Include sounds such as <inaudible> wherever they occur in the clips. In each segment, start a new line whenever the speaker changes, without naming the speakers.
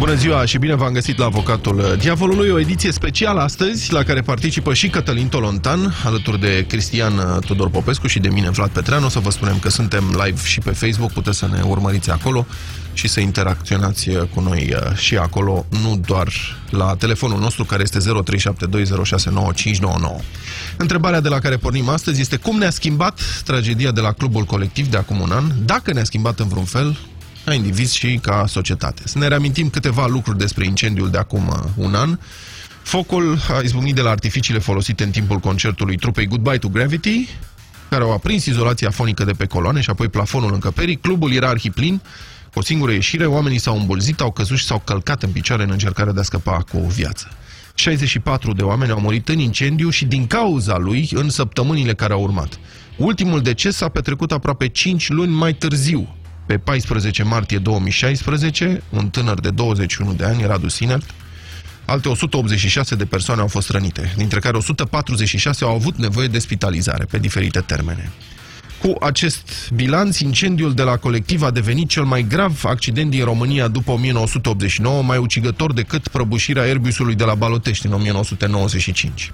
Bună ziua și bine v-am găsit la Avocatul Diavolului, o ediție specială astăzi la care participă și Cătălin Tolontan, alături de Cristian Tudor Popescu și de mine Vlad Petreanu. O să vă spunem că suntem live și pe Facebook, puteți să ne urmăriți acolo și să interacționați cu noi uh, și acolo, nu doar la telefonul nostru care este 0372069599. Întrebarea de la care pornim astăzi este cum ne-a schimbat tragedia de la clubul colectiv de acum un an, dacă ne-a schimbat în vreun fel, ca indivizi și ca societate. Să ne reamintim câteva lucruri despre incendiul de acum uh, un an. Focul a izbucnit de la artificiile folosite în timpul concertului trupei Goodbye to Gravity, care au aprins izolația fonică de pe coloane și apoi plafonul încăperii. Clubul era arhiplin, cu o singură ieșire, oamenii s-au îmbulzit, au căzut și s-au călcat în picioare în încercarea de a scăpa cu o viață. 64 de oameni au murit în incendiu și din cauza lui în săptămânile care au urmat. Ultimul deces s-a petrecut aproape 5 luni mai târziu, pe 14 martie 2016, un tânăr de 21 de ani, Radu Sinert, alte 186 de persoane au fost rănite, dintre care 146 au avut nevoie de spitalizare pe diferite termene. Cu acest bilanț, incendiul de la colectiv a devenit cel mai grav accident din România după 1989, mai ucigător decât prăbușirea Airbusului de la Balotești în 1995.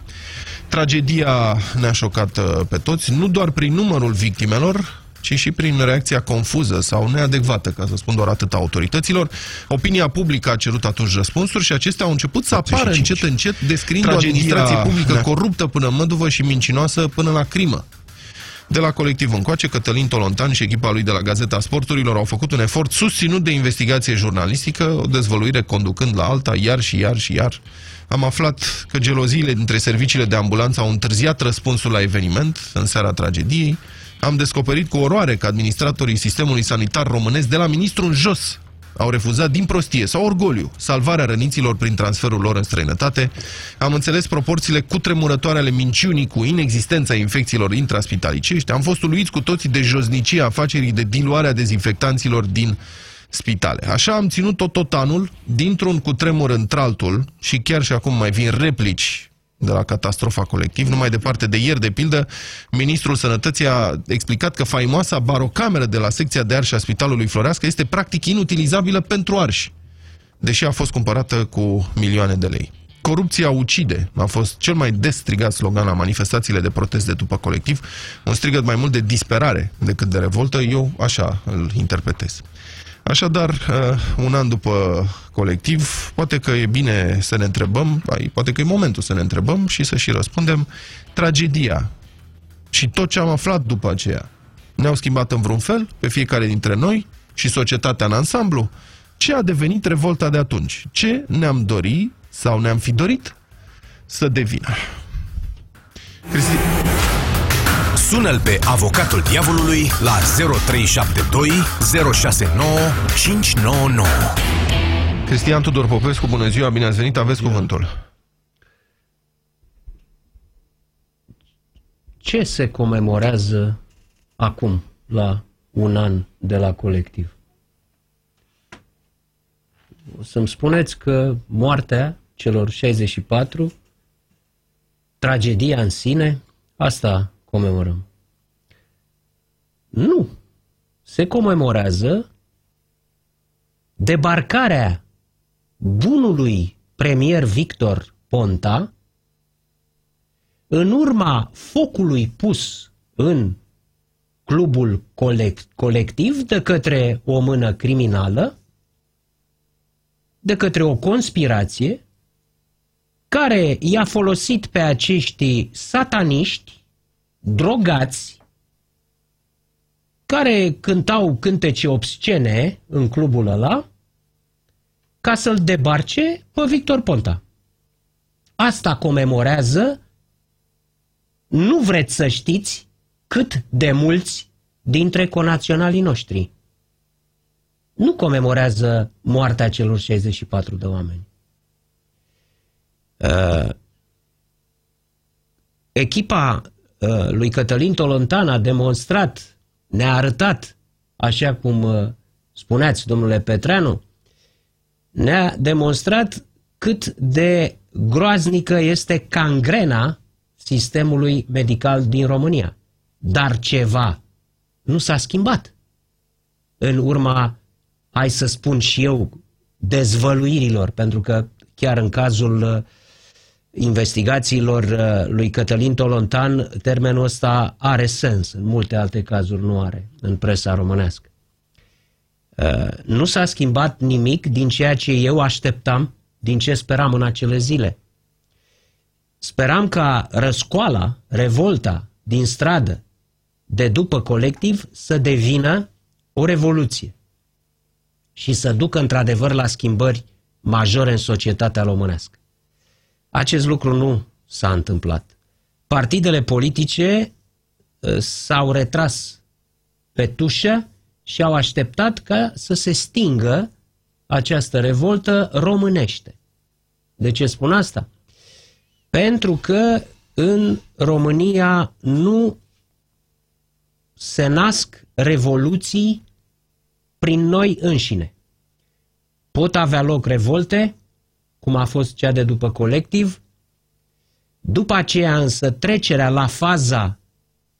Tragedia ne-a șocat uh, pe toți, nu doar prin numărul victimelor, ci și prin reacția confuză sau neadecvată, ca să spun doar atât autorităților. Opinia publică a cerut atunci răspunsuri și acestea au început să apară încet încet, descriind o administrație publică coruptă până măduvă și mincinoasă până la crimă. De la colectiv încoace, Cătălin Tolontan și echipa lui de la Gazeta Sporturilor au făcut un efort susținut de investigație jurnalistică, o dezvăluire conducând la alta, iar și iar și iar. Am aflat că geloziile dintre serviciile de ambulanță au întârziat răspunsul la eveniment în seara tragediei. Am descoperit cu oroare că administratorii sistemului sanitar românesc de la ministru în jos au refuzat din prostie sau orgoliu salvarea răniților prin transferul lor în străinătate. Am înțeles proporțiile cutremurătoare ale minciunii cu inexistența infecțiilor intraspitalicești. Am fost uluiți cu toții de josnicia afacerii de diluarea dezinfectanților din spitale. Așa am ținut tot, tot anul, dintr-un cutremur într-altul și chiar și acum mai vin replici de la catastrofa colectiv. Numai departe de ieri, de pildă, Ministrul Sănătății a explicat că faimoasa barocameră de la secția de arși a Spitalului Floreasca este practic inutilizabilă pentru arși, deși a fost cumpărată cu milioane de lei. Corupția ucide a fost cel mai des strigat slogan la manifestațiile de protest de după colectiv, un strigăt mai mult de disperare decât de revoltă, eu așa îl interpretez. Așadar, uh, un an după colectiv, poate că e bine să ne întrebăm, poate că e momentul să ne întrebăm și să și răspundem, tragedia și tot ce am aflat după aceea ne-au schimbat în vreun fel pe fiecare dintre noi și societatea în ansamblu? Ce a devenit revolta de atunci? Ce ne-am dorit sau ne-am fi dorit să devină?
Cristi... Sună-l pe avocatul diavolului la 0372 069 599.
Cristian Tudor Popescu, bună ziua, bine ați venit, aveți cuvântul.
Ce se comemorează acum, la un an de la colectiv? O să-mi spuneți că moartea celor 64, tragedia în sine, asta comemorăm. Nu. Se comemorează debarcarea bunului premier Victor Ponta în urma focului pus în clubul colect colectiv de către o mână criminală, de către o conspirație care i-a folosit pe acești sataniști drogați care cântau cântece obscene în clubul ăla ca să-l debarce pe Victor Ponta. Asta comemorează, nu vreți să știți cât de mulți dintre conaționalii noștri. Nu comemorează moartea celor 64 de oameni. Uh, echipa Uh, lui Cătălin Tolontan a demonstrat, ne-a arătat, așa cum uh, spuneați, domnule Petreanu, ne-a demonstrat cât de groaznică este cangrena sistemului medical din România. Dar ceva nu s-a schimbat. În urma, hai să spun și eu, dezvăluirilor, pentru că chiar în cazul uh, investigațiilor uh, lui Cătălin Tolontan, termenul ăsta are sens, în multe alte cazuri nu are, în presa românească. Uh, nu s-a schimbat nimic din ceea ce eu așteptam, din ce speram în acele zile. Speram ca răscoala, revolta din stradă de după colectiv să devină o revoluție și să ducă într-adevăr la schimbări majore în societatea românească. Acest lucru nu s-a întâmplat. Partidele politice uh, s-au retras pe tușă și au așteptat ca să se stingă această revoltă românește. De ce spun asta? Pentru că în România nu se nasc revoluții prin noi înșine. Pot avea loc revolte, cum a fost cea de după colectiv, după aceea însă trecerea la faza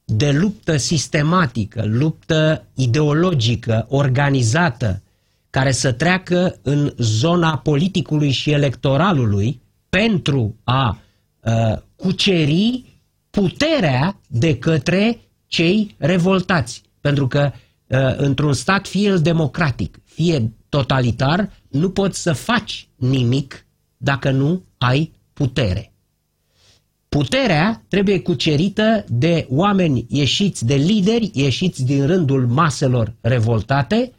de luptă sistematică, luptă ideologică, organizată, care să treacă în zona politicului și electoralului pentru a uh, cuceri puterea de către cei revoltați. Pentru că uh, într-un stat, fie el democratic, fie totalitar, nu poți să faci nimic dacă nu ai putere. Puterea trebuie cucerită de oameni ieșiți, de lideri ieșiți din rândul maselor revoltate,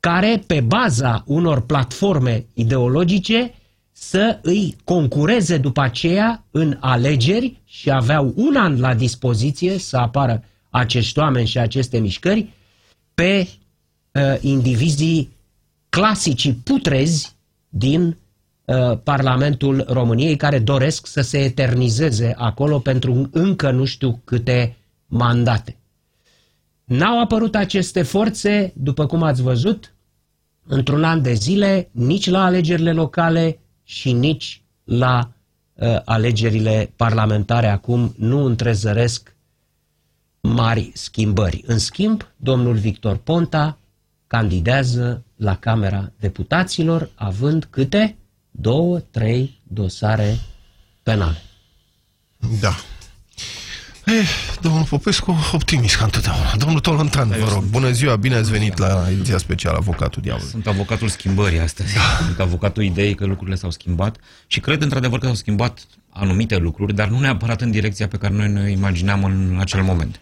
care, pe baza unor platforme ideologice, să îi concureze după aceea în alegeri și aveau un an la dispoziție să apară acești oameni și aceste mișcări pe uh, indivizii clasici putrezi din uh, Parlamentul României care doresc să se eternizeze acolo pentru încă nu știu câte mandate. N-au apărut aceste forțe, după cum ați văzut, într-un an de zile, nici la alegerile locale și nici la uh, alegerile parlamentare acum nu întrezăresc mari schimbări. În schimb, domnul Victor Ponta candidează la Camera Deputaților având câte? Două, trei dosare penale.
Da. Eh, domnul Popescu, optimist ca întotdeauna. Domnul Tolontan, vă rog, bună ziua, bine ați venit la ediția specială Avocatul Diavolului.
Sunt avocatul schimbării astăzi. Da. Sunt avocatul ideii că lucrurile s-au schimbat și cred într-adevăr că s-au schimbat anumite lucruri, dar nu neapărat în direcția pe care noi ne imaginam în acel moment.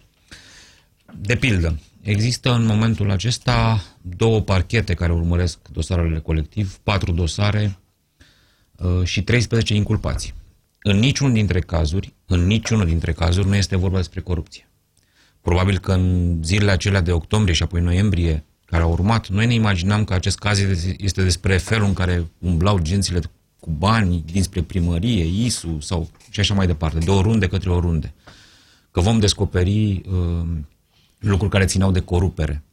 De pildă, există în momentul acesta două parchete care urmăresc dosarele colectiv, patru dosare uh, și 13 inculpații. În niciun dintre cazuri, în niciunul dintre cazuri nu este vorba despre corupție. Probabil că în zilele acelea de octombrie și apoi noiembrie care au urmat, noi ne imaginam că acest caz este despre felul în care umblau gențile cu bani dinspre primărie, ISU sau și așa mai departe, de oriunde către oriunde. Că vom descoperi uh, lucruri care țineau de corupere.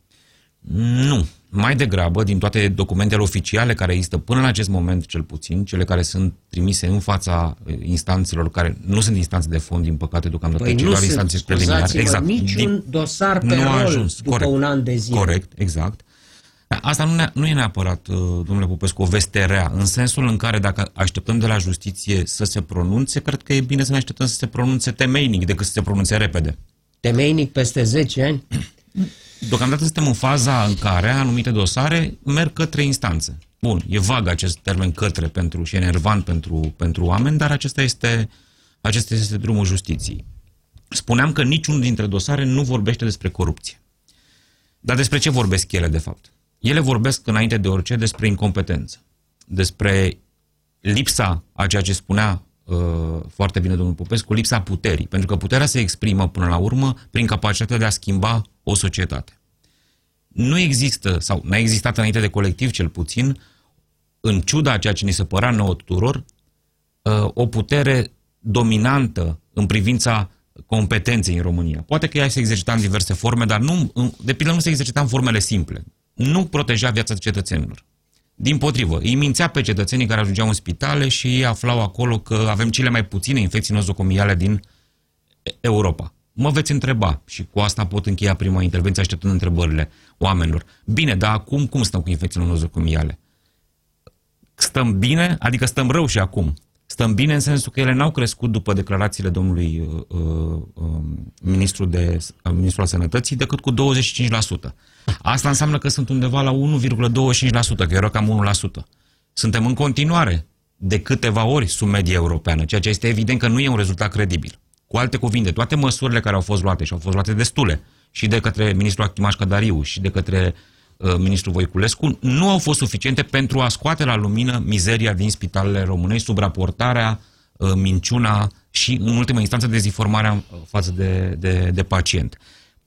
Nu. Mai degrabă, din toate documentele oficiale care există până în acest moment, cel puțin, cele care sunt trimise în fața eh, instanțelor, care nu sunt instanțe de fond, din păcate, deocamdată,
păi
ci doar instanțe preliminare.
Exact. Niciun din, dosar pe nu rol a ajuns. după
Corect.
un an de zile.
Corect, exact. Asta nu, ne, nu e neapărat, uh, domnule Popescu, o veste rea, în sensul în care dacă așteptăm de la justiție să se pronunțe, cred că e bine să ne așteptăm să se pronunțe temeinic decât să se pronunțe repede.
Temeinic peste 10 ani?
Deocamdată suntem în faza în care anumite dosare merg către instanțe. Bun, e vag acest termen către pentru și enervant pentru, pentru oameni, dar acesta este, acesta este drumul justiției. Spuneam că niciunul dintre dosare nu vorbește despre corupție. Dar despre ce vorbesc ele, de fapt? Ele vorbesc înainte de orice despre incompetență, despre lipsa a ceea ce spunea uh, foarte bine domnul Popescu, lipsa puterii. Pentru că puterea se exprimă până la urmă prin capacitatea de a schimba o societate. Nu există, sau n-a existat înainte de colectiv cel puțin, în ciuda a ceea ce ni se părea nouă tuturor, uh, o putere dominantă în privința competenței în România. Poate că ea se exercita în diverse forme, dar nu, de pildă nu se exercita în formele simple. Nu proteja viața cetățenilor. Din potrivă, îi mințea pe cetățenii care ajungeau în spitale și ei aflau acolo că avem cele mai puține infecții nozocomiale din Europa. Mă veți întreba și cu asta pot încheia prima intervenție așteptând întrebările oamenilor. Bine, dar acum cum stăm cu infecțiile nozocomiale? Stăm bine, adică stăm rău și acum. Stăm bine în sensul că ele n-au crescut după declarațiile domnului uh, uh, um, ministru de, uh, ministrul al sănătății decât cu 25%. Asta înseamnă că sunt undeva la 1,25%, că era cam 1%. Suntem în continuare de câteva ori sub media europeană, ceea ce este evident că nu e un rezultat credibil. Cu alte cuvinte, toate măsurile care au fost luate și au fost luate destule și de către ministrul Achimaș Cădariu și de către uh, ministrul Voiculescu nu au fost suficiente pentru a scoate la lumină mizeria din spitalele românești sub raportarea, uh, minciuna și, în ultima instanță, dezinformarea uh, față de, de, de pacient.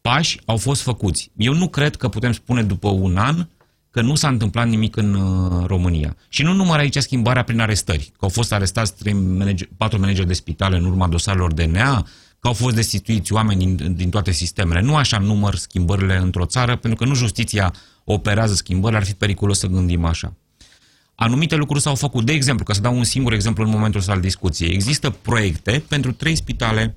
Pași au fost făcuți. Eu nu cred că putem spune după un an că nu s-a întâmplat nimic în uh, România. Și nu număr aici schimbarea prin arestări, că au fost arestați trei manager, patru manageri de spitale în urma dosarelor DNA, că au fost destituiți oameni din, din toate sistemele. Nu așa număr schimbările într-o țară, pentru că nu justiția operează schimbări, ar fi periculos să gândim așa. Anumite lucruri s-au făcut. De exemplu, ca să dau un singur exemplu în momentul ăsta al discuției, există proiecte pentru trei spitale,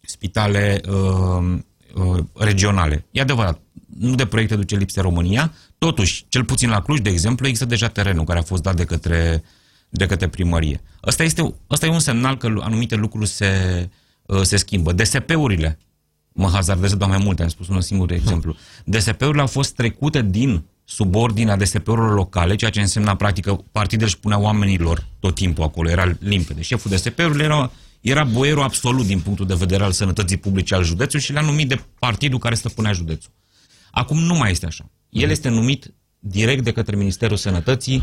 spitale uh, uh, regionale. E adevărat, nu de proiecte duce lipsă România, totuși, cel puțin la Cluj, de exemplu, există deja terenul care a fost dat de către, de către primărie. Asta, este, asta e un semnal că anumite lucruri se, uh, se schimbă. DSP-urile, mă hazardez să dau mai multe, am spus un singur exemplu. DSP-urile au fost trecute din subordinea DSP-urilor locale, ceea ce însemna practic că partidele își punea oamenilor tot timpul acolo, era limpede. Șeful DSP-urilor era, era boierul absolut din punctul de vedere al sănătății publice al județului și le-a numit de partidul care stăpânea județul. Acum nu mai este așa. El este numit direct de către Ministerul Sănătății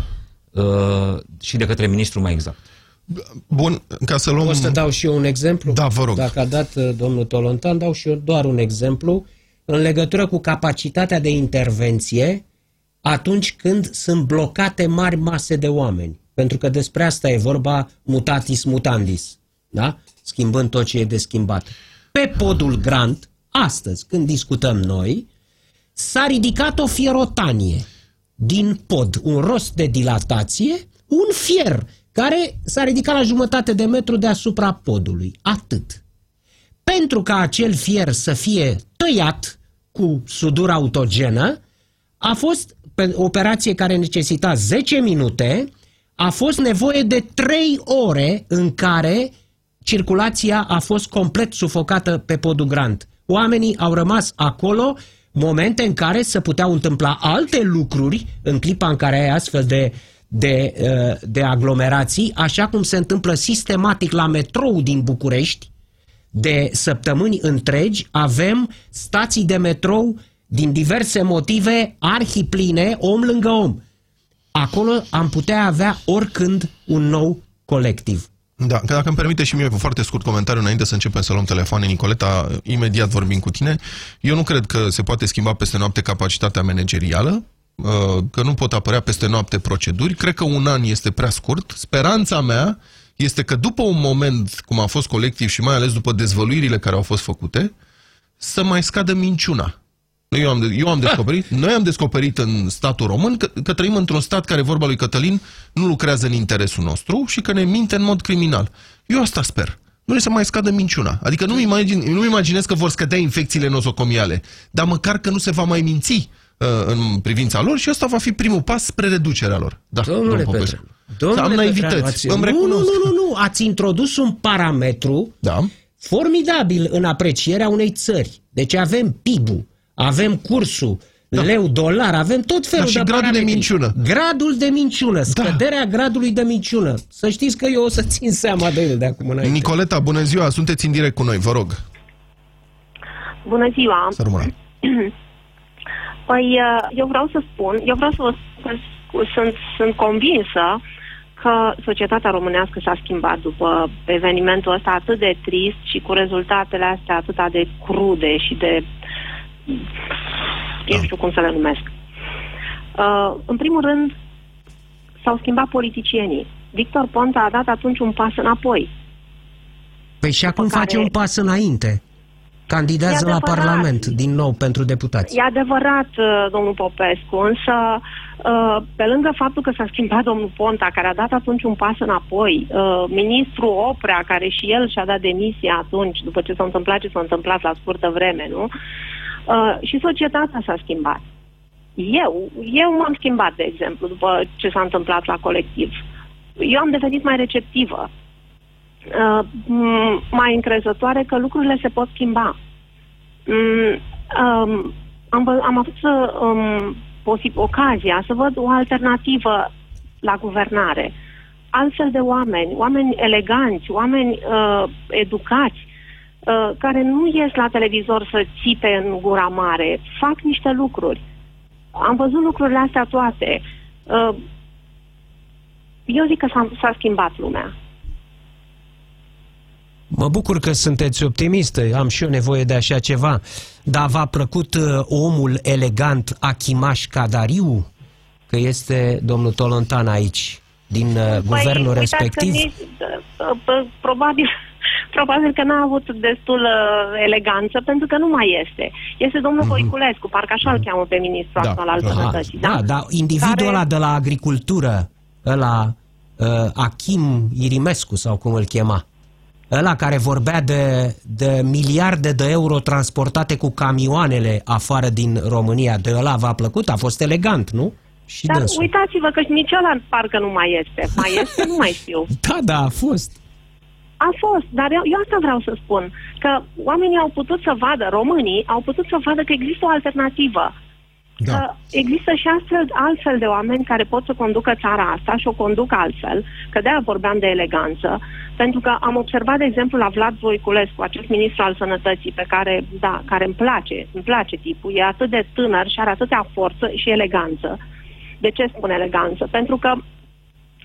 uh, și de către ministru mai exact.
Bun, ca să luăm...
O să dau și eu un exemplu?
Da, vă rog.
Dacă a dat uh, domnul Tolontan, dau și eu doar un exemplu în legătură cu capacitatea de intervenție atunci când sunt blocate mari mase de oameni. Pentru că despre asta e vorba mutatis mutandis. Da? Schimbând tot ce e de schimbat. Pe podul Grant, astăzi, când discutăm noi, s-a ridicat o fierotanie din pod, un rost de dilatație, un fier care s-a ridicat la jumătate de metru deasupra podului. Atât. Pentru ca acel fier să fie tăiat cu sudură autogenă, a fost o operație care necesita 10 minute, a fost nevoie de 3 ore în care circulația a fost complet sufocată pe podul Grant. Oamenii au rămas acolo momente în care se puteau întâmpla alte lucruri în clipa în care ai astfel de, de, uh, de aglomerații, așa cum se întâmplă sistematic la metrou din București, de săptămâni întregi, avem stații de metrou din diverse motive arhipline, om lângă om. Acolo am putea avea oricând un nou colectiv.
Da, că dacă îmi permite și mie cu foarte scurt comentariu înainte să începem să luăm telefoane, Nicoleta, imediat vorbim cu tine. Eu nu cred că se poate schimba peste noapte capacitatea managerială, uh, că nu pot apărea peste noapte proceduri. Cred că un an este prea scurt. Speranța mea este că după un moment, cum a fost colectiv și mai ales după dezvăluirile care au fost făcute, să mai scadă minciuna. Eu am, eu am descoperit, <laughs> noi am descoperit în statul român că, că trăim într-un stat care, vorba lui Cătălin, nu lucrează în interesul nostru și că ne minte în mod criminal. Eu asta sper. Nu le să mai scadă minciuna. Adică nu-mi imagine, nu imaginez că vor scădea infecțiile nozocomiale, dar măcar că nu se va mai minți uh, în privința lor și ăsta va fi primul pas spre reducerea lor. Da,
domnule domn Petre, domnule am naivități, nu, nu, nu, nu, nu, ați introdus un parametru
da.
formidabil în aprecierea unei țări. Deci avem PIB-ul, avem cursul, da. leu, dolar, avem tot felul da,
și de gradul de minciună.
Gradul de minciună, da. scăderea da. gradului de minciună. Să știți că eu o să țin seama de el de acum înainte.
Nicoleta, bună ziua, sunteți în direct cu noi, vă rog.
Bună ziua.
Să rămână. <clears throat>
Păi, uh, eu vreau să spun, eu vreau să vă spun, sunt, sunt convinsă că societatea românească s-a schimbat după evenimentul ăsta atât de trist și cu rezultatele astea atât de crude și de eu știu cum să le numesc. Uh, în primul rând, s-au schimbat politicienii. Victor Ponta a dat atunci un pas înapoi.
Păi și acum care... face un pas înainte. Candidează
E
la
adevărat.
Parlament din nou pentru deputați.
E adevărat, uh, domnul Popescu, însă uh, pe lângă faptul că s-a schimbat domnul Ponta, care a dat atunci un pas înapoi, uh, ministrul Oprea, care și el și-a dat demisia atunci, după ce s-a întâmplat ce s-a întâmplat la scurtă vreme, nu? Uh, și societatea s-a schimbat. Eu, eu m-am schimbat, de exemplu, după ce s-a întâmplat la colectiv. Eu am devenit mai receptivă, uh, m- mai încrezătoare că lucrurile se pot schimba. Mm, um, am, vă- am avut să, um, posib- ocazia să văd o alternativă la guvernare. Altfel de oameni, oameni eleganți, oameni uh, educați, uh, care nu ies la televizor să țipe în gura mare, fac niște lucruri. Am văzut lucrurile astea toate. Uh, eu zic că s-a, s-a schimbat lumea.
Mă bucur că sunteți optimistă, am și eu nevoie de așa ceva. Dar v-a plăcut uh, omul elegant Achimaș Cadariu? Că este domnul Tolontan aici, din uh, guvernul
uitați
respectiv?
Că nici, uh, uh, probabil, <laughs> probabil că n-a avut destul uh, eleganță, pentru că nu mai este. Este domnul
Mhm.
Voiculescu, parcă așa îl cheamă pe ministrul
Da.
actual al
Aha.
sănătății.
Da, dar individul
Care-
ăla de la agricultură, ăla uh, Achim Irimescu sau cum îl chema, ăla care vorbea de, de miliarde de euro transportate cu camioanele afară din România, de ăla v-a plăcut? A fost elegant, nu? Și
Dar
dânsul.
uitați-vă că nici ăla parcă nu mai este. Mai este? Nu mai știu. <laughs>
Da, da, a fost.
A fost, dar eu, eu asta vreau să spun, că oamenii au putut să vadă, românii au putut să vadă că există o alternativă.
Da.
Că există și astfel, altfel de oameni care pot să conducă țara asta și o conduc altfel, că de-aia vorbeam de eleganță, pentru că am observat, de exemplu, la Vlad Voiculescu, acest ministru al sănătății, pe care, da, care îmi place, îmi place tipul, e atât de tânăr și are atâtea forță și eleganță. De ce spun eleganță? Pentru că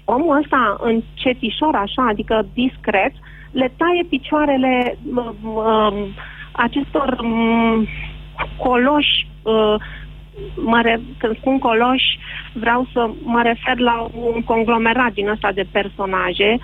omul ăsta încetișor așa, adică discret, le taie picioarele m- m- acestor m- coloși, uh, mă re- când spun coloși, vreau să mă refer la un conglomerat din ăsta de personaje,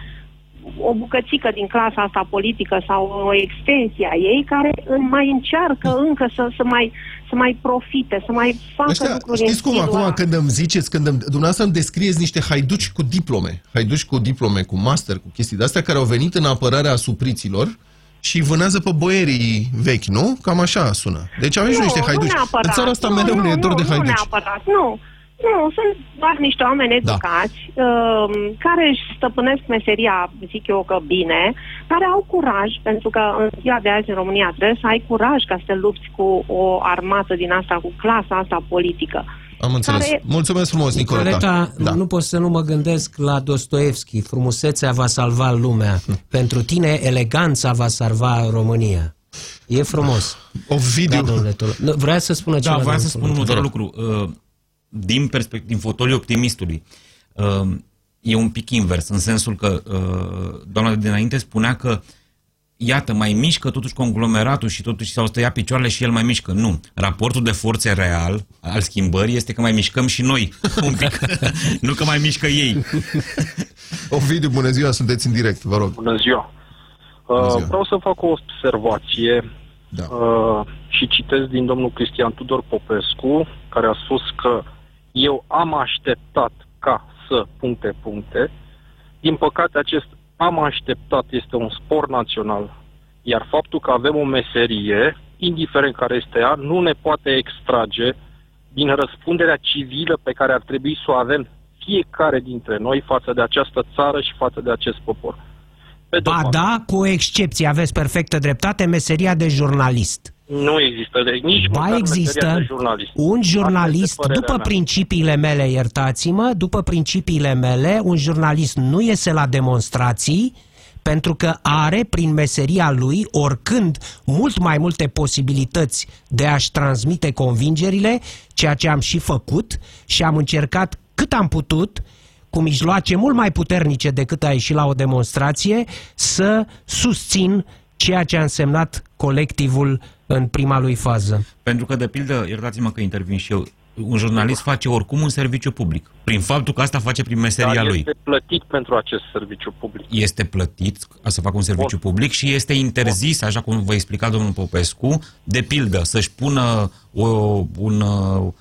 o bucățică din clasa asta politică sau o extensie a ei care în- mai încearcă încă să, să, mai, să mai profite, să mai facă
Ăștia,
lucruri
știți
în
cum,
stilul
acum
ăla.
când îmi ziceți, când îmi, dumneavoastră îmi descrieți niște haiduci cu diplome, haiduci cu diplome, cu master, cu chestii de astea, care au venit în apărarea supriților și vânează pe boierii vechi, nu? Cam așa sună. Deci au niște
nu
haiduci.
neapărat.
În țara asta
nu,
mereu
nu,
ne e dor
nu,
de
Nu
haiduci.
neapărat, nu. Nu, sunt doar niște oameni
Da.
educați, um, care își stăpânesc meseria, zic eu că bine, care au curaj, pentru că în ziua de azi în România trebuie să ai curaj ca să te lupți cu o armată din asta, cu clasa asta politică.
Am înțeles.
Care-
Mulțumesc frumos, Nicoleta.
Nicoleta,
Da.
nu pot să nu mă gândesc la Dostoevski. Frumusețea va salva lumea. <laughs> Pentru tine, eleganța va salva România. E frumos.
Ovidiu.
Da, domnule Tolo. Nu, Vrea să spună
Da,
ceva.
vreau
domnul
să spun
Tolo.
următorul lucru. Uh, Din, perspect- din fotoliul optimistului, uh, e un pic invers, în sensul că uh, doamna de dinainte spunea că iată, mai mișcă totuși conglomeratul și totuși s-au stăiat picioarele și el mai mișcă. Nu. Raportul de forțe real al schimbării este că mai mișcăm și noi <laughs> un pic. <laughs> nu că mai mișcă ei. <laughs>
Ovidiu, bună ziua, sunteți în direct, vă rog.
Bună ziua.
Bună
Uh,
ziua.
vreau să fac o observație
Da.
uh, și citesc din domnul Cristian Tudor Popescu, care a spus că eu am așteptat ca să puncte puncte. Din păcate, acest am așteptat este un spor național, iar faptul că avem o meserie, indiferent care este ea, nu ne poate extrage din răspunderea civilă pe care ar trebui să o avem fiecare dintre noi față de această țară și față de acest popor. Pe de-o
Ba
parte.
da, cu o excepție, aveți perfectă dreptate, meseria de jurnalist.
Nu există de, nici
Ba
măcar meseria
există
de jurnalist.
un
Asta
jurnalist,
este părerea
după
mea.
principiile mele, iertați-mă, după principiile mele, un jurnalist nu iese la demonstrații pentru că are prin meseria lui oricând mult mai multe posibilități de a-și transmite convingerile, ceea ce am și făcut și am încercat cât am putut cu mijloace mult mai puternice decât a ieși la o demonstrație, să susțin ceea ce a însemnat colectivul în prima lui fază.
Pentru că, de pildă, iertați-mă că intervin și eu, un jurnalist face oricum un serviciu public. Prin faptul că asta face prin meseria
Dar
lui.
este plătit pentru acest serviciu public.
Este plătit ca să facă un serviciu
Bun.
public și este interzis, așa cum vă explica domnul Popescu, de pildă, să-și pună o, un... uh,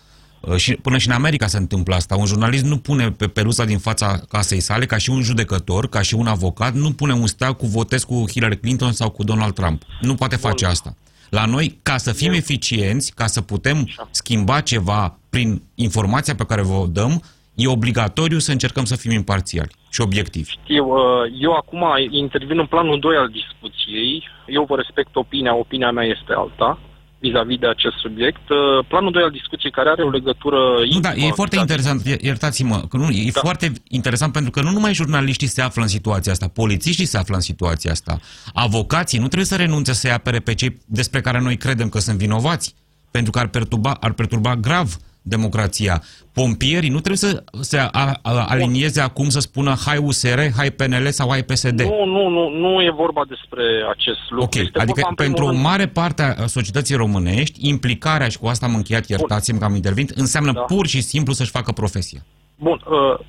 Și, până și în America se întâmplă asta. Un jurnalist nu pune pe pelusa din fața casei sale, ca și un judecător, ca și un avocat, nu pune un steag cu votez cu Hillary Clinton sau cu Donald Trump. Nu poate face asta. La noi, ca să fim eficienți, ca să putem schimba ceva prin informația pe care vă o dăm, e obligatoriu să încercăm să fim imparțiali și obiectivi.
Eu, uh, eu acum intervin în planul 2 al discuției. Eu vă respect opinia, opinia mea este alta vis-a-vis de acest subiect. Uh, Planul 2 al discuției care are o legătură...
Nu, da,
intimă
e foarte
vis-a-vis-
interesant, ier- iertați-mă, că nu, e
Da.
foarte interesant pentru că nu numai jurnaliștii se află în situația asta, polițiștii se află în situația asta, avocații nu trebuie să renunțe să-i apere pe cei despre care noi credem că sunt vinovați, pentru că ar perturba, ar perturba grav democrația. Pompierii nu trebuie să se a, a, alinieze acum să spună hai USR, hai PNL sau hai PSD.
Nu, nu, nu, nu e vorba despre acest lucru.
Ok,
Este
adică
vorba, în primul
pentru o
rând,
mare parte a societății românești, implicarea, și cu asta am încheiat, iertați-mi că am intervenit, înseamnă
Da.
pur și simplu să-și facă profesia.
Bun, uh,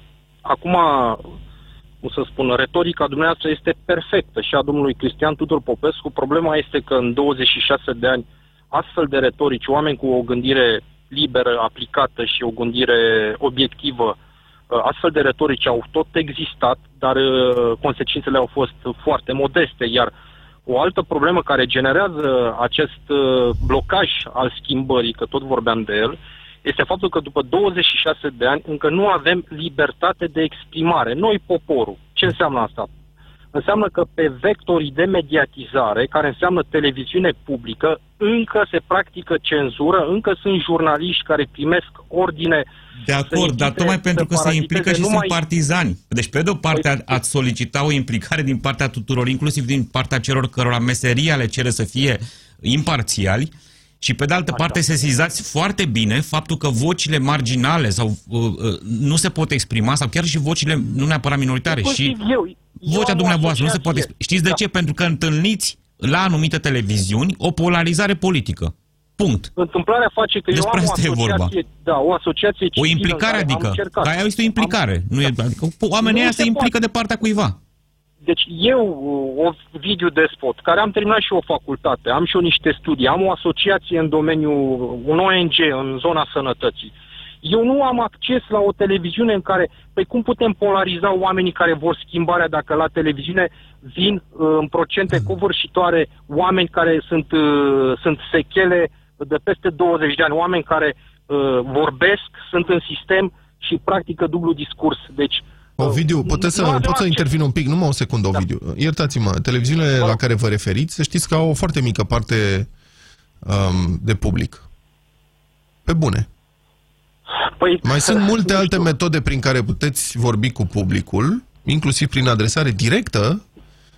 acum, cum să spun, retorica dumneavoastră este perfectă și a domnului Cristian Tudor Popescu. Problema este că în 26 de ani astfel de retorici, oameni cu o gândire liberă, aplicată și o gândire obiectivă, uh, astfel de retorici au tot existat, dar uh, consecințele au fost foarte modeste, iar o altă problemă care generează acest uh, blocaj al schimbării, că tot vorbeam de el, este faptul că după 26 de ani încă nu avem libertate de exprimare. Noi, poporul. Ce înseamnă asta? Înseamnă că pe vectorii de mediatizare, care înseamnă televiziune publică, încă se practică cenzură, încă sunt jurnaliști care primesc ordine
De acord,
să
dar
invite
tocmai
să
pentru că se
paraziteze
implică și
numai-
sunt partizani. Deci, pe de o parte,
Păi-
a- ați solicita o implicare din partea tuturor, inclusiv din partea celor cărora meseria le cere să fie imparțiali, și pe de altă parte sesizați foarte bine faptul că vocile marginale sau uh, uh, nu se pot exprima, sau chiar și vocile nu neapărat minoritare, și
Inclusiv eu, eu
vocea
am o
dumneavoastră nu se
asociație.
poate exprima. Știți de
Da.
ce? Pentru că întâlniți la anumite televiziuni o polarizare politică. Punct.
Întâmplarea face că
Despre
eu am o
asta e vorba.
asociație, da, o asociație
O
civilă în
implicare,
care am
adică,
încercat.
că aia este o implicare.
Am-
nu e, adică, oamenii
Nu
ăia
se
se implică
poate.
de partea cuiva.
Deci eu, o Vidiu Despot, care am terminat și o facultate, am și eu niște studii, am o asociație în domeniul, un ONG în zona sănătății. Eu nu am acces la o televiziune în care, păi cum putem polariza oamenii care vor schimbarea dacă la televiziune vin uh, în procente covârșitoare oameni care sunt, uh, sunt sechele de peste 20 de ani, oameni care uh, vorbesc, sunt în sistem și practică dublu discurs. Deci
Ovidiu,
uh,
puteți să,
nu avem
pot să
acces.
intervin un pic? Numai o secundă, Ovidiu. Iertați-mă, televiziunile la care vă referiți, să știți că au o foarte mică parte um, de public. Pe bune.
Păi,
Mai sunt <laughs> multe
nu
alte
știu.
metode prin care puteți vorbi cu publicul, inclusiv prin adresare directă,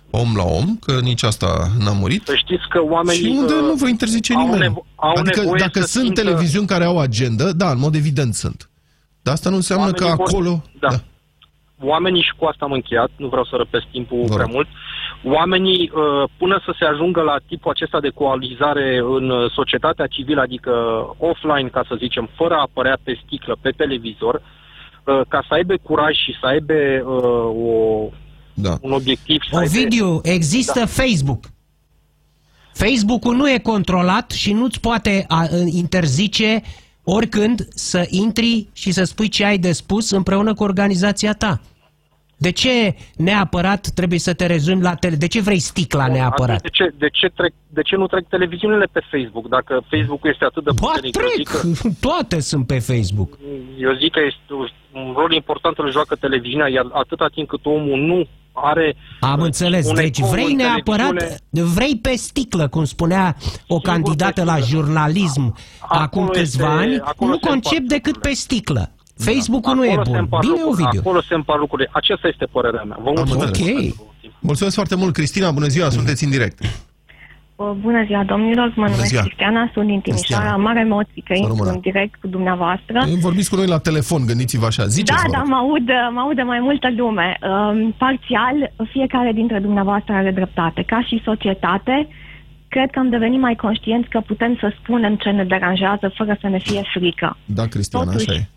om la om, că nici asta n-a murit.
Să știți că oamenii...
Și unde
uh,
nu vă interzice
au
nimeni.
nevo- au
adică
nevoie
dacă
să
sunt
simtă-
televiziuni care au agendă, da, în mod evident sunt. Dar asta nu înseamnă că
Oamenii vor-
acolo...
da. Oamenii, și cu asta am încheiat, nu vreau să răpesc timpul
Vă
prea
rog.
mult, oamenii, uh, până să se ajungă la tipul acesta de coalizare în uh, societatea civilă, adică offline, ca să zicem, fără a apărea pe sticlă, pe televizor, uh, ca să aibă curaj și să aibă uh, o,
Da.
un obiectiv. Să aibă-
Ovidiu, există
Da.
Facebook. Facebook-ul nu e controlat și nu-ți poate a, interzice oricând să intri și să spui ce ai de spus împreună cu organizația ta. De ce neapărat trebuie să te rezumi la tele? De ce vrei sticla neapărat?
De ce, de, ce trec, de ce nu trec televiziunile pe Facebook? Dacă Facebook este atât de
Ba,
puternic, eu zic că-
trec! <laughs> Toate sunt pe Facebook.
eu zic că este un rol important îl joacă televiziunea, iar atâta timp cât omul nu are...
Am înțeles.
un
Deci
ecou
vrei
în
neapărat,
televiziune,
vrei pe sticlă, cum spunea o
pe
candidată la
sticlă.
jurnalism
Acolo
acum câțiva
este-
ani,
acolo
nu
se
concep
împart
decât
lucrurile.
pe sticlă. Facebook-ul nu e
acolo se
bun.
împart
Bine,
lucrurile,
Ovidiu.
Acolo se împar lucrurile. Aceasta este părerea mea. Vă mulțumesc
înțeles.
Ok.
pentru timp.
Mulțumesc foarte mult, Cristina. Bună ziua, sunteți în direct.
Uh, Bună ziua, domnilor! Mă numesc
ziua.
Cristiana, sunt din Timișoara.
Cristiana.
Am mare emoții că
Să
intru
rămână.
în direct cu dumneavoastră.
Vorbiți cu noi la telefon, gândiți-vă așa. Ziceți,
Da,
vă
da,
rog.
mă aud, mă aud de mai multă lume. Um, parțial, fiecare dintre dumneavoastră are dreptate. Ca și societate, cred că am devenit mai conștienți că putem să spunem ce ne deranjează fără să ne fie frică.
Da, Cristiana,
Totuși,
așa e.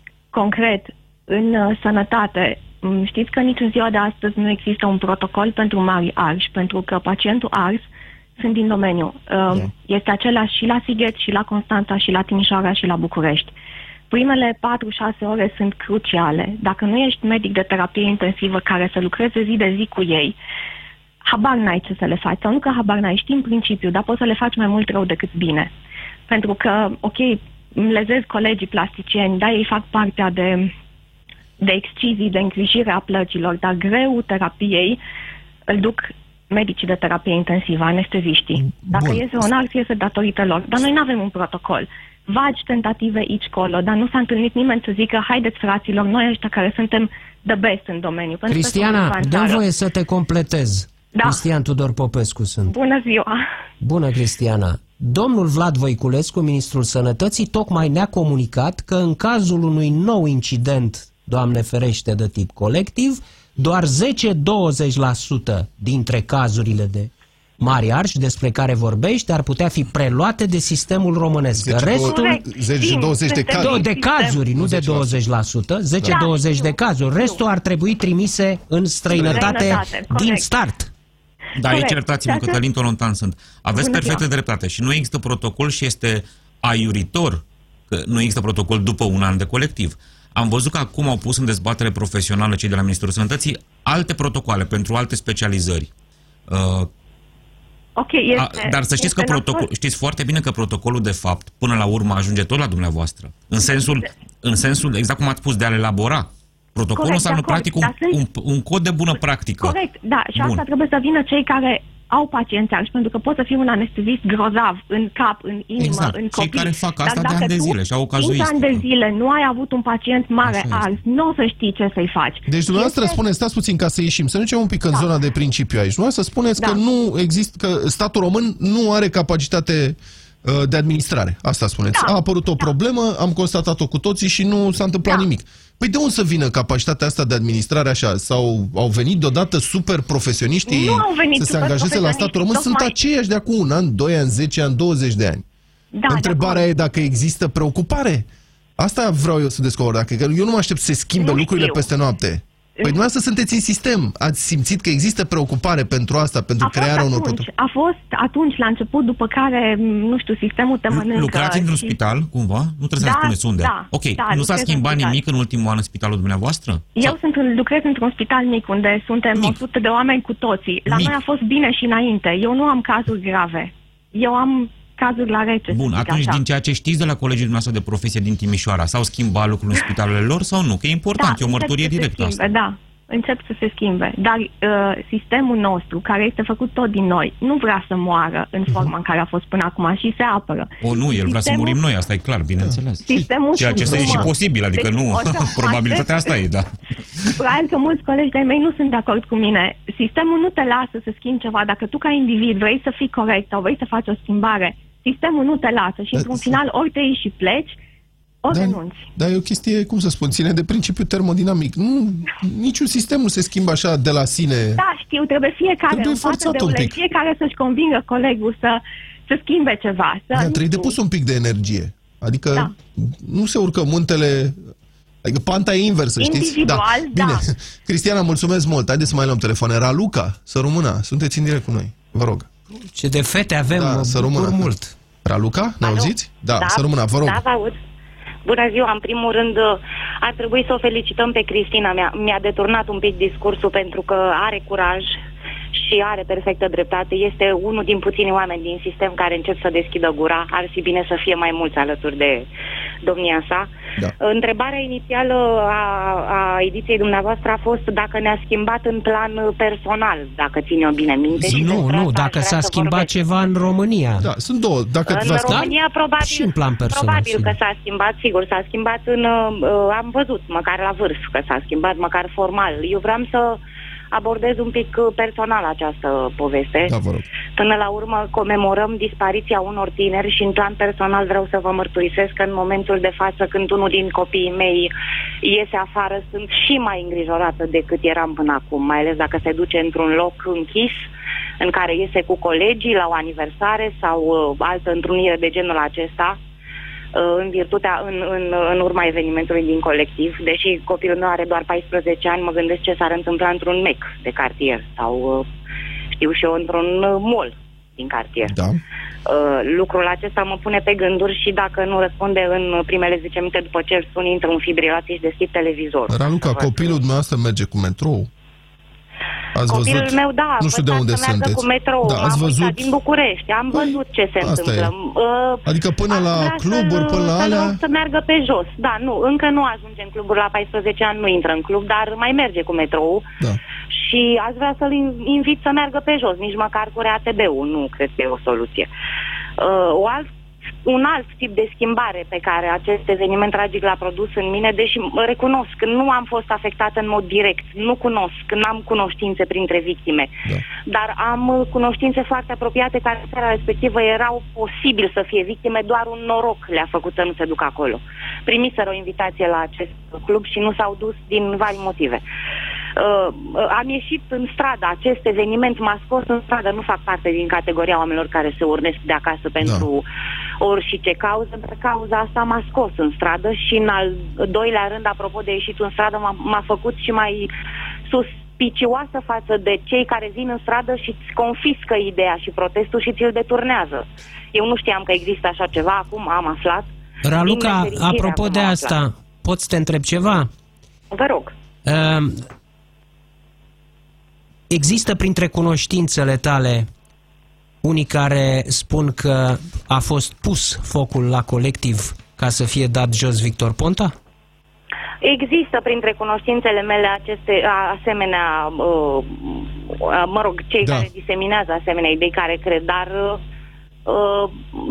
concret, în uh, sănătate, m, știți că nici în ziua de astăzi nu există un protocol pentru mari arși, pentru că pacientul ars sunt din domeniu. Uh, Este același și la Sighet, și la Constanța, și la Timișoara, și la București. Primele 4-6 ore sunt cruciale. Dacă nu ești medic de terapie intensivă care să lucreze zi de zi cu ei, habar n-ai ce să le faci. Sau nu că habar n-ai, știi în principiu, dar poți să le faci mai mult rău decât bine. Pentru că, ok, îmi lezez colegii plasticieni, da, ei fac partea de, de excizii, de îngrijire a plăcilor, dar greu terapiei îl duc medicii de terapie intensivă, anesteziștii. Dacă
Bun.
iese un ars, iese datorită lor. Dar noi nu avem un protocol. Vagi tentative aici colo, dar nu s-a întâlnit nimeni să zică haideți fraților, noi ăștia care suntem the best în domeniu. pentru că
Cristiana,
suntem în
dă
țară.
voie să te completez.
Da.
Cristian Tudor Popescu sunt.
Bună ziua!
Bună, Cristiana. Domnul Vlad Voiculescu, ministrul sănătății, tocmai ne-a comunicat că în cazul unui nou incident, Doamne ferește, de tip colectiv, doar 10-20% dintre cazurile de mari arși despre care vorbești ar putea fi preluate de sistemul românesc.
10,
Restul...
Corect.
10
Știm,
20 de
suntem-
cazuri.
Do- de cazuri, nu de 20%, 10-20
știu,
de cazuri.
știu.
Restul ar trebui trimise în străinătate
Străinătate,
din
corect.
Start.
Dar aici
Corect.
iertați-mă că
Dacă-
Călin Tolontan sunt. Aveți
Bună
perfectă
ziua.
dreptate și nu există protocol și este aiuritor că nu există protocol după un an de colectiv. Am văzut că acum au pus în dezbatere profesională cei de la Ministerul Sănătății alte protocoale pentru alte specializări. Uh,
Ok, este,
a, dar să știți că
este la
protocol,
fel.
știți foarte bine că protocolul de fapt până la urmă ajunge tot la dumneavoastră. În sensul, în sensul exact cum ați spus de a elabora. Protocolul
Corect,
înseamnă
de acord,
practic un,
dar sunt-
un, un cod de bună practică.
Corect, da, și
Bun.
asta trebuie să vină cei care au pacienți arși, pentru că poți să fii un anestezist grozav în cap, în inimă,
Exact.
în
Cei
copii.
care fac
Dar
asta de
dacă
ani de
tu
zile și au o
cinci
cazuistică.
ani de zile nu ai avut un pacient mare
Așa este.
ars, nu o să știi ce să-i faci.
Deci dumneavoastră
Este-
spune, stați puțin ca să ieșim, să ne ducem un pic în
Da.
zona de principiu aici. Nu să spuneți
Da.
că nu există, că statul român nu are capacitate uh, de administrare. Asta spuneți.
Da.
A apărut o problemă, am constatat-o cu toții și nu s-a întâmplat
Da.
nimic. Păi de unde să vină capacitatea asta de administrare așa? Sau au venit deodată super profesioniștii
Nu au venit
să se
super
angajeze la statul român?
profesioniștii,
Sunt
tocmai-
aceiași de acum un an, doi ani, 10 ani, 20 de ani.
Da,
Întrebarea
de
e dacă există preocupare. Asta vreau eu să descoper. Dacă că eu nu mă aștept să se schimbe
Nu
lucrurile
știu.
peste noapte. Păi dumneavoastră sunteți în sistem. Ați simțit că există preocupare pentru asta, pentru
a fost
crearea unor
atunci,
protocole?
a fost atunci, la început, după care, m, nu știu, sistemul te mănâncă.
Lucrați într-un
și-
spital, cumva? Nu trebuie să
Da,
ne spuneți unde.
da,
ok,
da,
nu s-a
lucrez în
schimbat
spital.
nimic în ultimul an în spitalul dumneavoastră?
Eu
Sau-
sunt în, lucrez într-un spital mic unde suntem
Mic.
100 de oameni cu toții. La
Mic.
noi a fost bine și înainte. Eu nu am cazuri grave. Eu am cazuri la rece.
Bun,
să zic
atunci
așa.
din ceea ce știți de la colegii dumneavoastră de profesie din Timișoara, s-au schimbat lucrurile în spitalele lor sau nu? Că e important, e o
încep
mărturie
să se
directă
schimbe,
asta.
Da, încep să se schimbe. Dar uh, sistemul nostru, care este făcut tot din noi, nu vrea să moară în forma în care a fost până acum și se apără.
O, nu, el vrea să
Sistemul-
murim noi, asta e clar, bineînțeles.
Sistemul
Ceea ce este și
consumă.
posibil, adică
Deci,
nu,
o să
probabilitatea
aștept-
asta e, da.
Probabil că mulți colegi de-ai mei nu sunt de acord cu mine. Sistemul nu te lasă să schimbi ceva. Dacă tu ca individ vrei să fii corect sau vrei să faci o schimbare, sistemul nu te lasă și într-un final ori te iei și pleci, ori
Da,
renunți.
dar e o chestie, cum să spun, ține de principiu termodinamic. Nu, niciun sistem nu se schimbă așa de la sine.
Da, știu, trebuie fiecare
Trebuie
în față
forțat
de
un
ulei,
pic.
fiecare să-și convingă colegul să, să schimbe ceva. Să,
Da,
nu
trebuie
știu,
depus un pic de energie. Adică
Da.
nu se urcă muntele... Adică panta e inversă, știți?
Individual, da.
Bine. <laughs> Cristiana, mulțumesc mult. Haideți să mai luăm telefoane. Raluca, să rămână. Sunteți în direct cu noi. Vă rog.
Ce de fete avem,
Da,
mă
să
bucur
rămână.
mult.
Raluca, ne
Alo?
auziți? Da, să rămână, vă rog.
Da, vă aud. Bună ziua, în primul rând ar trebui să o felicităm pe Cristina. Mi-a, mi-a deturnat un pic discursul pentru că are curaj și are perfectă dreptate. Este unul din puțini oameni din sistem care încep să deschidă gura. Ar fi bine să fie mai mulți alături de domnia sa.
Da.
Întrebarea inițială a, a ediției dumneavoastră a fost dacă ne-a schimbat în plan personal, dacă ține o bine minte. și
Nu,
despre
nu,
asta aș
dacă
vrea
s-a
să
schimbat
vorbesc.
ceva în România.
Da, sunt două. Dacă
În
v-ați-
România probabil,
Și în plan personal,
probabil
sigur.
că s-a schimbat, sigur, s-a schimbat în, uh, am văzut, măcar la vârf, că s-a schimbat, măcar formal. Eu vreau să abordez un pic uh, personal această poveste.
Da, vă rog.
Până la urmă comemorăm dispariția unor tineri și în plan personal vreau să vă mărturisesc că în momentul de față când unul din copiii mei iese afară sunt și mai îngrijorată decât eram până acum, mai ales dacă se duce într-un loc închis în care iese cu colegii la o aniversare sau uh, altă întrunire de genul acesta, uh, în virtutea, în, în, în urma evenimentului din colectiv. Deși copilul meu are doar 14 ani, mă gândesc ce s-ar întâmpla într-un mec de cartier sau, uh, știu și eu, într-un uh, mall din cartier.
Da.
Uh, lucrul acesta mă pune pe gânduri și dacă nu răspunde în primele 10 minute după ce îl suni, intră în fibrilație și deschid televizorul.
Raluca,
Să văd.
copilul dumneavoastră merge cu metrou? Ați
Copilul
văzut?
meu, da,
nu știu de
învăța
unde
să meargă
sunteți.
cu metrou,
Da, ați
m-am
văzut?
uitat din București, am
Păi,
văzut ce se
asta
întâmplă.
e.
Uh,
Adică până
aș
la
vrea
cluburi,
să-l-
până la
să-l
alea...
rog să meargă pe jos. Da, nu, încă nu ajunge în cluburi la 14 ani, nu intră în club, dar mai merge cu metrou.
Da.
Și aș vrea să-l in- invit să meargă pe jos, nici măcar cu RATB-ul, nu cred că e o soluție. Uh, o alt, un alt tip de schimbare pe care acest eveniment tragic l-a produs în mine, deși mă recunosc că nu am fost afectată în mod direct, nu cunosc, n-am cunoștințe printre victime,
Da.
dar am uh, cunoștințe foarte apropiate care în seara respectivă erau posibil să fie victime, doar un noroc le-a făcut să nu se ducă acolo. Primiseră o invitație la acest club și nu s-au dus din vari motive. Uh, uh, am ieșit în stradă, acest eveniment m-a scos în stradă, nu fac parte din categoria oamenilor care se urnesc de acasă pentru ori și ce cauză, dar cauza asta m-a scos în stradă și în al doilea rând, apropo de ieșit în stradă, m-a, m-a făcut și mai suspicioasă față de cei care vin în stradă și îți confiscă ideea și protestul și ți-l deturnează. Eu nu știam că există așa ceva, acum am aflat.
Raluca,
Din nefericire,
apropo
acum
de
am
asta,
aflat.
pot să te întreb ceva?
Vă rog.
Uh, Există printre cunoștințele tale unii care spun că a fost pus focul la colectiv ca să fie dat jos Victor Ponta?
Există printre cunoștințele mele aceste a- asemenea, uh, uh, mă rog, cei
Da.
care diseminează asemenea idei care cred, dar uh,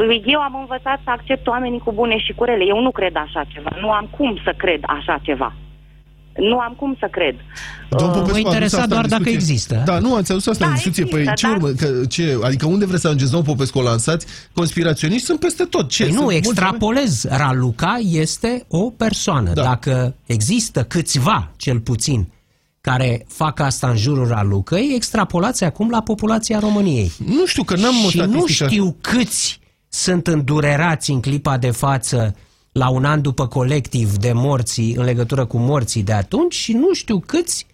uh, eu am învățat să accept oamenii cu bune și cu rele. Eu nu cred așa ceva. Nu am cum să cred așa ceva. Nu am cum să cred.
Domnul
Uh,
Popescu
mă
a adus
interesa
asta în
doar dacă
discuție.
există.
Da, nu, ați adus asta
Da,
în discuție.
există,
păi ce
dar-
urmă? Că, ce, adică unde vreți să ajungeți, domnul Popescu, o lansați? Conspiraționiști sunt peste tot. Ce?
Păi
Sunt
nu,
mulți
extrapolez. Raluca este o persoană.
Da.
Dacă există câțiva, cel puțin, care fac asta în jurul Ralucăi, extrapolați acum la populația României.
oameni? Nu știu, că n-am o
și nu
statistică.
știu câți sunt îndurerați în clipa de față la un an după colectiv de morții în legătură cu morții de atunci și nu știu câți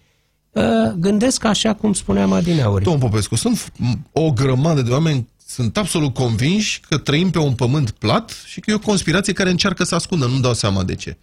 uh, gândesc așa cum spuneam adineauri.
Domnul Popescu, sunt f- o grămadă de oameni sunt absolut convinși că trăim pe un pământ plat și că e o conspirație care încearcă să ascundă, nu dau seama de ce.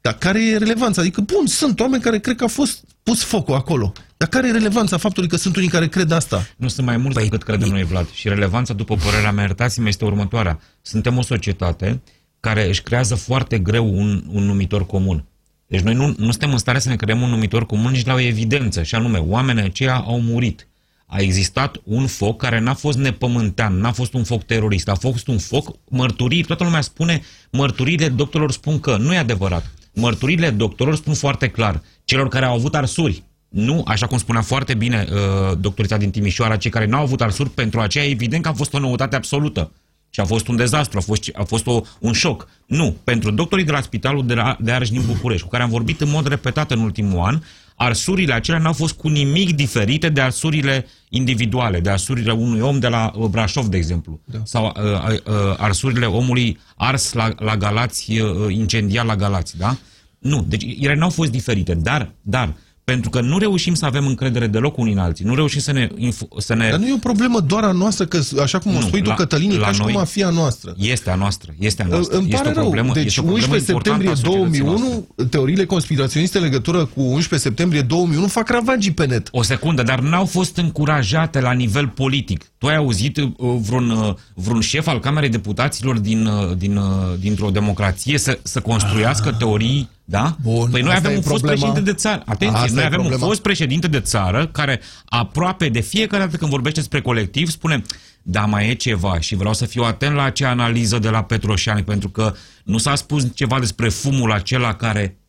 Dar care e relevanța? Adică, bun, sunt oameni care cred că a fost pus focul acolo. Dar care e relevanța faptului că sunt unii care cred asta?
Nu sunt mai mulți
Păi,
decât credem noi, Vlad. Și relevanța, după părerea mea, iertați-mă, este următoarea. Suntem o societate care își creează foarte greu un, un numitor comun. Deci noi nu, nu suntem în stare să ne creăm un numitor comun nici la o evidență, și anume, oamenii aceia au murit. A existat un foc care n-a fost nepământean, n-a fost un foc terorist, a fost un foc mărturii. Toată lumea spune, mărturiile doctorilor spun că nu e adevărat. Mărturile doctorilor spun foarte clar, celor care au avut arsuri, nu, așa cum spunea foarte bine uh, doctorița din Timișoara, cei care n-au avut arsuri, pentru aceea evident că a fost o noutate absolută. Și a fost un dezastru, a fost, a fost o, un șoc. Nu, pentru doctorii de la Spitalul de, la, de Arș din București, cu care am vorbit în mod repetat în ultimul an, arsurile acelea n-au fost cu nimic diferite de arsurile individuale, de arsurile unui om de la uh, Brașov, de exemplu. Da. Sau uh, uh, uh, arsurile omului ars la, la Galați, uh, incendiat la Galați, da? Nu, deci ele n-au fost diferite, dar, dar, pentru că nu reușim să avem încredere deloc unii în alții, nu reușim să ne... Info, să ne
Dar nu e o problemă doar a noastră, că, așa cum o
Nu,
spui tu,
la-
Cătălin, e
la
ca și cum
noi-
a fi a noastră.
Este a noastră, este a noastră.
Îmi
este
pare
o problemă,
rău. Deci
este o problemă
11
importantă
septembrie
a societății noastre.
2001, teoriile conspiraționiste în legătură cu 11 septembrie 2001 fac ravagii pe net.
O secundă, dar n-au fost încurajate la nivel politic. Tu ai auzit uh, vreun, uh, vreun șef al Camerei Deputaților din, uh, din, uh, dintr-o democrație să, să construiască teorii, da?
Ah. Bun,
păi noi
asta
avem
e
un fost
problema.
președinte de țară. Atenție,
Asta
noi
e
avem
problema.
un fost președinte de țară care aproape de fiecare dată când vorbește despre colectiv spune da, mai e ceva și vreau să fiu atent la acea analiză de la Petroșani pentru că nu s-a spus ceva despre fumul acela care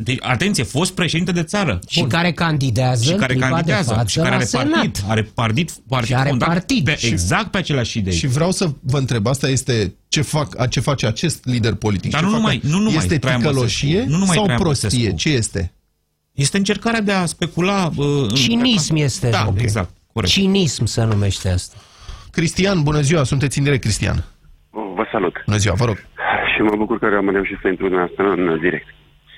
deci, atenție, fost președinte de țară.
Și care candidează
și care
în clipa
candidează
de față
și care
la
are
Senat.
partid, are partid, partid
Și are
fondat
partid.
Pe,
Și-
exact pe aceleași idei.
Și vreau să vă întreb, asta este ce, fac, a ce face acest lider politic.
Dar
ce
nu
fac-
numai- nu numai
Este
Traian
ticăloșie
Băsescu. Nu numai
sau
Traian
prostie?
Băsescu.
Ce este?
Este încercarea de a specula... Uh, în-
Cinism este.
Da,
Ok.
exact. Corect.
Cinism se numește asta.
Cristian, bună ziua, sunteți în direct, Cristian.
Vă salut.
Bună ziua, vă rog.
Și mă bucur că am reușit să intru dumneavoastră în direct.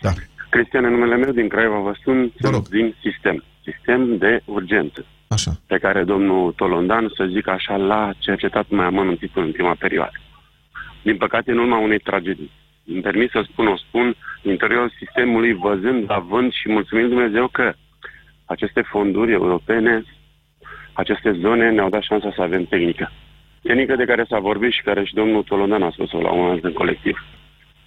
Da.
Cristian, în numele meu din Craiova vă sun
Vă rog.
din sistem. Sistem de urgență.
Așa.
Pe care domnul Tolondan, să zic așa, l-a cercetat mai amănunțit în ultima perioadă. Din păcate, în urma unei tragedii. Îmi permis să spun, o spun, în interiorul sistemului, văzând, având și mulțumim Dumnezeu că aceste fonduri europene, aceste zone ne-au dat șansa să avem tehnică. Tehnică de care s-a vorbit și care și domnul Tolondan a spus-o la un moment în colectiv.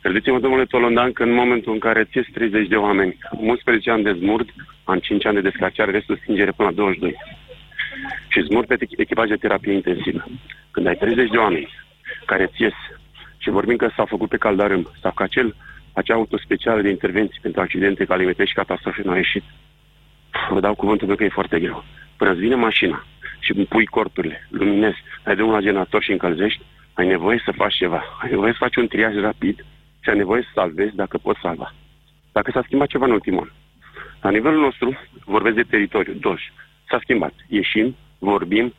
Credeți-mă, domnule Tolondan, că în momentul în care ți 30 de oameni, 11 ani de zmurd, în 5 ani de descarciare, restul stingere până la 22. Și zmurd pe echipaj de terapie intensivă. Când ai 30 de oameni care ți ies și vorbim că s-a făcut pe caldarâm sau că acel, acea autospecială de intervenții pentru accidente calimente și catastrofe nu a ieșit, vă dau cuvântul meu că e foarte greu. Până îți vine mașina și îmi pui corturile, luminezi, ai de un la generator și încălzești, ai nevoie să faci ceva. Ai nevoie să faci un triaj rapid și ai nevoie să salvezi dacă poți salva. Dacă s-a schimbat ceva în ultimul an. La nivelul nostru, vorbesc de teritoriu, Doj. S-a schimbat. Ieșim, vorbim,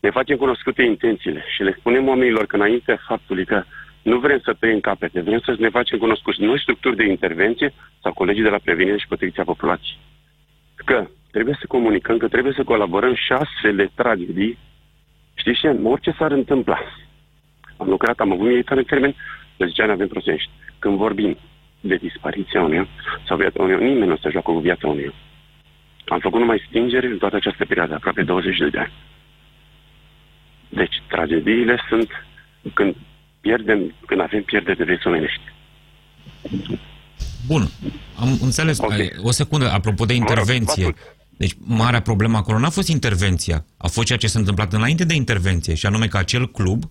ne facem cunoscute intențiile și le spunem oamenilor că înainte faptului că nu vrem să tăiem capete, vrem să ne facem cunoscuți noi structuri de intervenție sau colegii de la prevenire și protecția populației. Că trebuie să comunicăm, că trebuie să colaborăm și astfel de tragedii. Știți ce? Orice s-ar întâmpla. Am lucrat, am avut militar în termen, de 10 ani avem prosești. Când vorbim de dispariția unuia sau viața unuia, nimeni nu se joacă cu viața unuia. Am făcut numai stingere în toată această perioadă, aproape 20 de ani. Deci, tragediile sunt când pierdem, când avem pierdere de vieți omenești.
Bun, am înțeles.
Ok.
O secundă, apropo de intervenție.
vă ascult.
Deci, marea problemă acolo n-a fost intervenția, a fost ceea ce s-a întâmplat înainte de intervenție, și anume că acel club,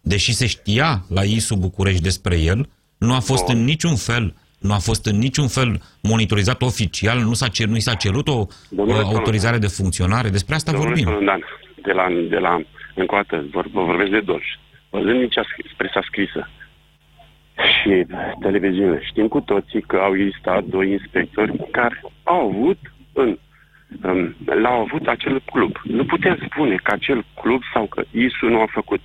deși se știa la ISU București despre el, nu a fost
Bun.
în niciun fel nu a fost în niciun fel monitorizat oficial, nu s-a cer, nu i s-a cerut o
Domnule
uh,
Tolontan.
autorizare de funcționare. Despre asta
Domnule
vorbim.
Tolontan, de la, de la, încă o dată, vor, vă vorbesc de Dolj. Văzând nici presa scrisă și televiziune, știm cu toții că au existat doi inspectori care au avut în um, l-au avut acel club. Nu putem spune că acel club sau că ISU nu a făcut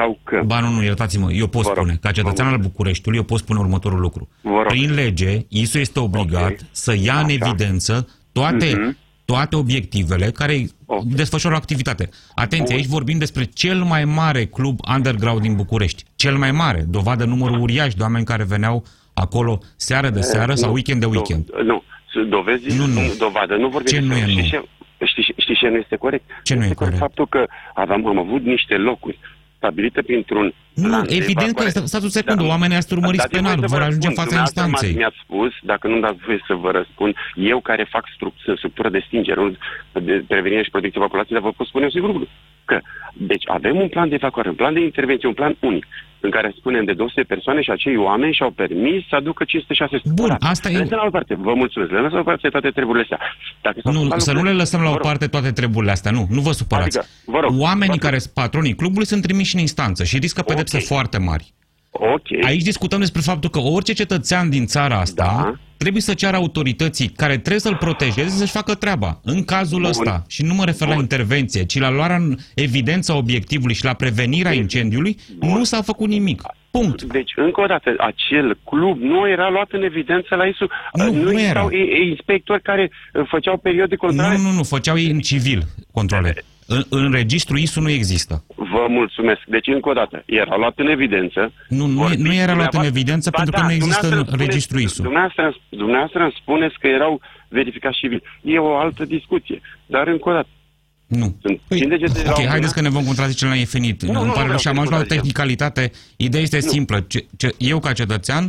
sau că...
Ba nu, nu, iertați-mă, eu pot
Vă rog.
spune, ca cetățean
Vă
al
rog.
Bucureștiului, eu pot spune următorul lucru.
Vă rog.
Prin lege, ISU este obligat
Ok.
să ia în
Așa.
evidență toate,
Mhm.
toate obiectivele care
Ok.
desfășoară o activitate. Atenție,
Bun.
aici vorbim despre cel mai mare club underground din București. Cel mai mare, dovadă numărul uriaș de oameni care veneau acolo seară de seară sau
Nu,
weekend de
do-
weekend.
Nu, sunt dovezi,
Nu, nu.
dovadă. Nu vorbim
Ce nu
despre-
e
știi
nu?
Ce, știi, știi ce nu este corect?
Ce nu
este
e corect?
Faptul că aveam, am avut niște locuri stabilite printr-un
Nu,
plan de
evident că
evacuare.
este- stați o secundă,
Da.
oamenii ați urmăriți
Dați-mi
penal,
voie să
vor
vă
ajunge în
răspund.
fața
Dumneavoastră
instanței.
m-ați- Mi-ați spus, dacă nu-mi dați voie să vă răspund, eu care fac stru- sunt structură de stingere, nu de prevenire și protecție populației, dar vă pot spune un singur lucru. Că, deci avem un plan de evacuare, un plan de intervenție, un plan unic, în care spunem de 200 persoane și acei oameni și-au permis să aducă 500-600.
Bun,
Ora,
asta e-
Lăsăm la o parte, vă mulțumesc, le lăsăm la o parte toate treburile astea. Dacă s-au
Nu,
schimbat
să nu le
lucrurile,
lăsăm la o
vă rog,
parte toate treburile astea, nu, nu vă supărați.
Adică, vă rog,
Oamenii
vă rog.
care sunt patronii clubului sunt trimiși în instanță și riscă pedepse
Ok.
foarte mari.
Ok,
Aici discutăm despre faptul că orice cetățean din țara asta
Da.
trebuie să ceară autorității care trebuie să-l protejeze să-și facă treaba. În cazul
Bun.
ăsta, și nu mă refer la
Bun.
intervenție, ci la luarea în evidență a obiectivului și la prevenirea incendiului,
Bun.
nu s-a făcut nimic. Punct.
Deci, încă o dată, acel club nu era luat în evidență la ISU.
Nu,
Uh,
nu
existau
era.
i- inspectori care uh, făceau perioade controle.
Nu, nu, nu, făceau ei în civil controle. În, în registru ISU nu există.
Vă mulțumesc. Deci, încă o dată, era luat în evidență.
Nu, nu,
Vorbiți
nu era luat în
dumneavoastră-
evidență
Ba
pentru că
da,
nu există în
dumneavoastră îmi
registru
spuneți-
ISU.
Dumneavoastră, dumneavoastră îmi spuneți că erau verificați civil. E o altă discuție. Dar, încă o dată,
Nu.
sunt păi, degete la
Ok,
o
haideți că
mână.
ne vom contrazice la infinit.
Nu,
Nu,
nu,
îmi
nu
pare rău
vreau
și am
să
ajuns la o
contrazicem.
tehnicalitate. Ideea este simplă. Ce, ce, eu, ca cetățean,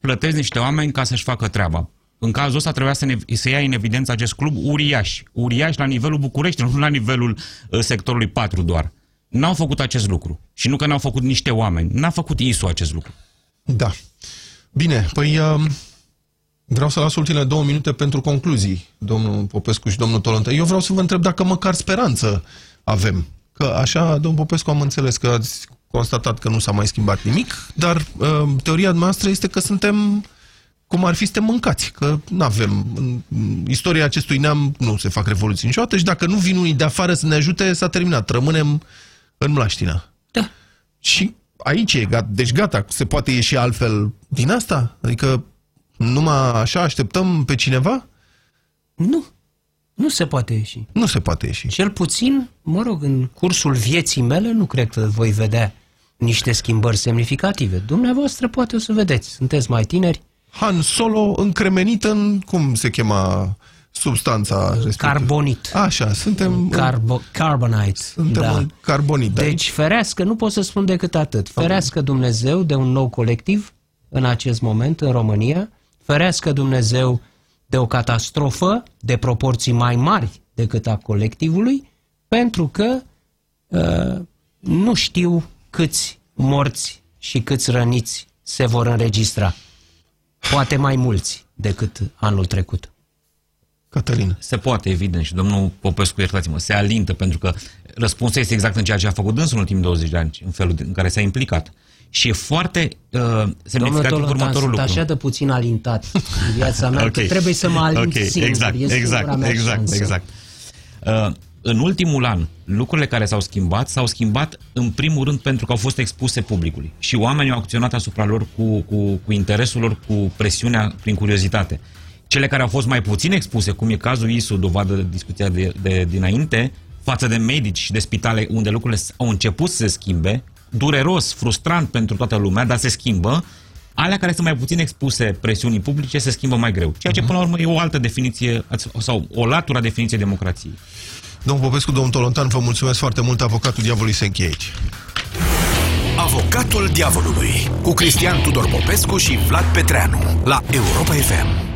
plătesc niște oameni ca să-și facă treaba. În cazul ăsta trebuia să, ne, să ia în evidență acest club uriaș. Uriaș la nivelul București, nu la nivelul uh, sectorului 4 doar. N-au făcut acest lucru. Și nu că n-au făcut niște oameni. N-a făcut ISU acest lucru.
Da. Bine, păi um, vreau să las ultimele două minute pentru concluzii, domnul Popescu și domnul Tolontă. Eu vreau să vă întreb dacă măcar speranță avem. Că așa, domnul Popescu, am înțeles că ați constatat că nu s-a mai schimbat nimic, dar um, teoria noastră este că suntem cum ar fi suntem mâncați, că nu avem în istoria acestui neam nu se fac revoluții niciodată și dacă nu vin unii de afară să ne ajute, s-a terminat, rămânem în mlaștina.
Da.
Și aici e gata, deci gata, se poate ieși altfel din asta? Adică numai așa așteptăm pe cineva?
Nu. Nu se poate ieși.
Nu se poate ieși.
Cel puțin, mă rog, în cursul vieții mele nu cred că voi vedea niște schimbări semnificative. Dumneavoastră poate o să vedeți. Sunteți mai tineri.
Han Solo încremenit în, cum se chema substanța respectivă?
Carbonit.
Așa, suntem...
Carbo carbonite.
Suntem
da.
în carbonit. da.
Deci, ferească, nu pot să spun decât atât. Ferească Dumnezeu de un nou colectiv în acest moment în România. Ferească Dumnezeu de o catastrofă de proporții mai mari decât a colectivului, pentru că uh, nu știu câți morți și câți răniți se vor înregistra. Poate mai mulți decât anul trecut.
Cătălin.
Se poate, evident, și domnul Popescu, iertați-mă, se alintă, pentru că răspunsul este exact în ceea ce a făcut dânsul în ultimii 20 de ani, în felul în care s-a implicat. Și e foarte uh,
Domnul
semnificativ
Tolontan,
următorul
sunt
lucru.
așa de puțin alintat în viața mea, <laughs> că trebuie să mă alint
Ok,
singur.
Exact,
E singura
exact,
mea
exact,
șansă.
exact. Uh, în ultimul an, lucrurile care s-au schimbat, s-au schimbat în primul rând pentru că au fost expuse publicului. Și oamenii au acționat asupra lor cu, cu, cu interesul lor, cu presiunea, prin curiozitate. Cele care au fost mai puțin expuse, cum e cazul ISU, dovadă de discuția de, de dinainte, față de medici și de spitale unde lucrurile s- au început să se schimbe, dureros, frustrant pentru toată lumea, dar se schimbă, alea care sunt mai puțin expuse presiunii publice se schimbă mai greu. Ceea ce, până la urmă, e o altă definiție, sau o latură a definiției democrației.
Domnul Popescu, domnul Tolontan, vă mulțumesc foarte mult. Avocatul diavolului se încheie aici.
Avocatul diavolului cu Cristian Tudor Popescu și Vlad Petreanu la Europa FM.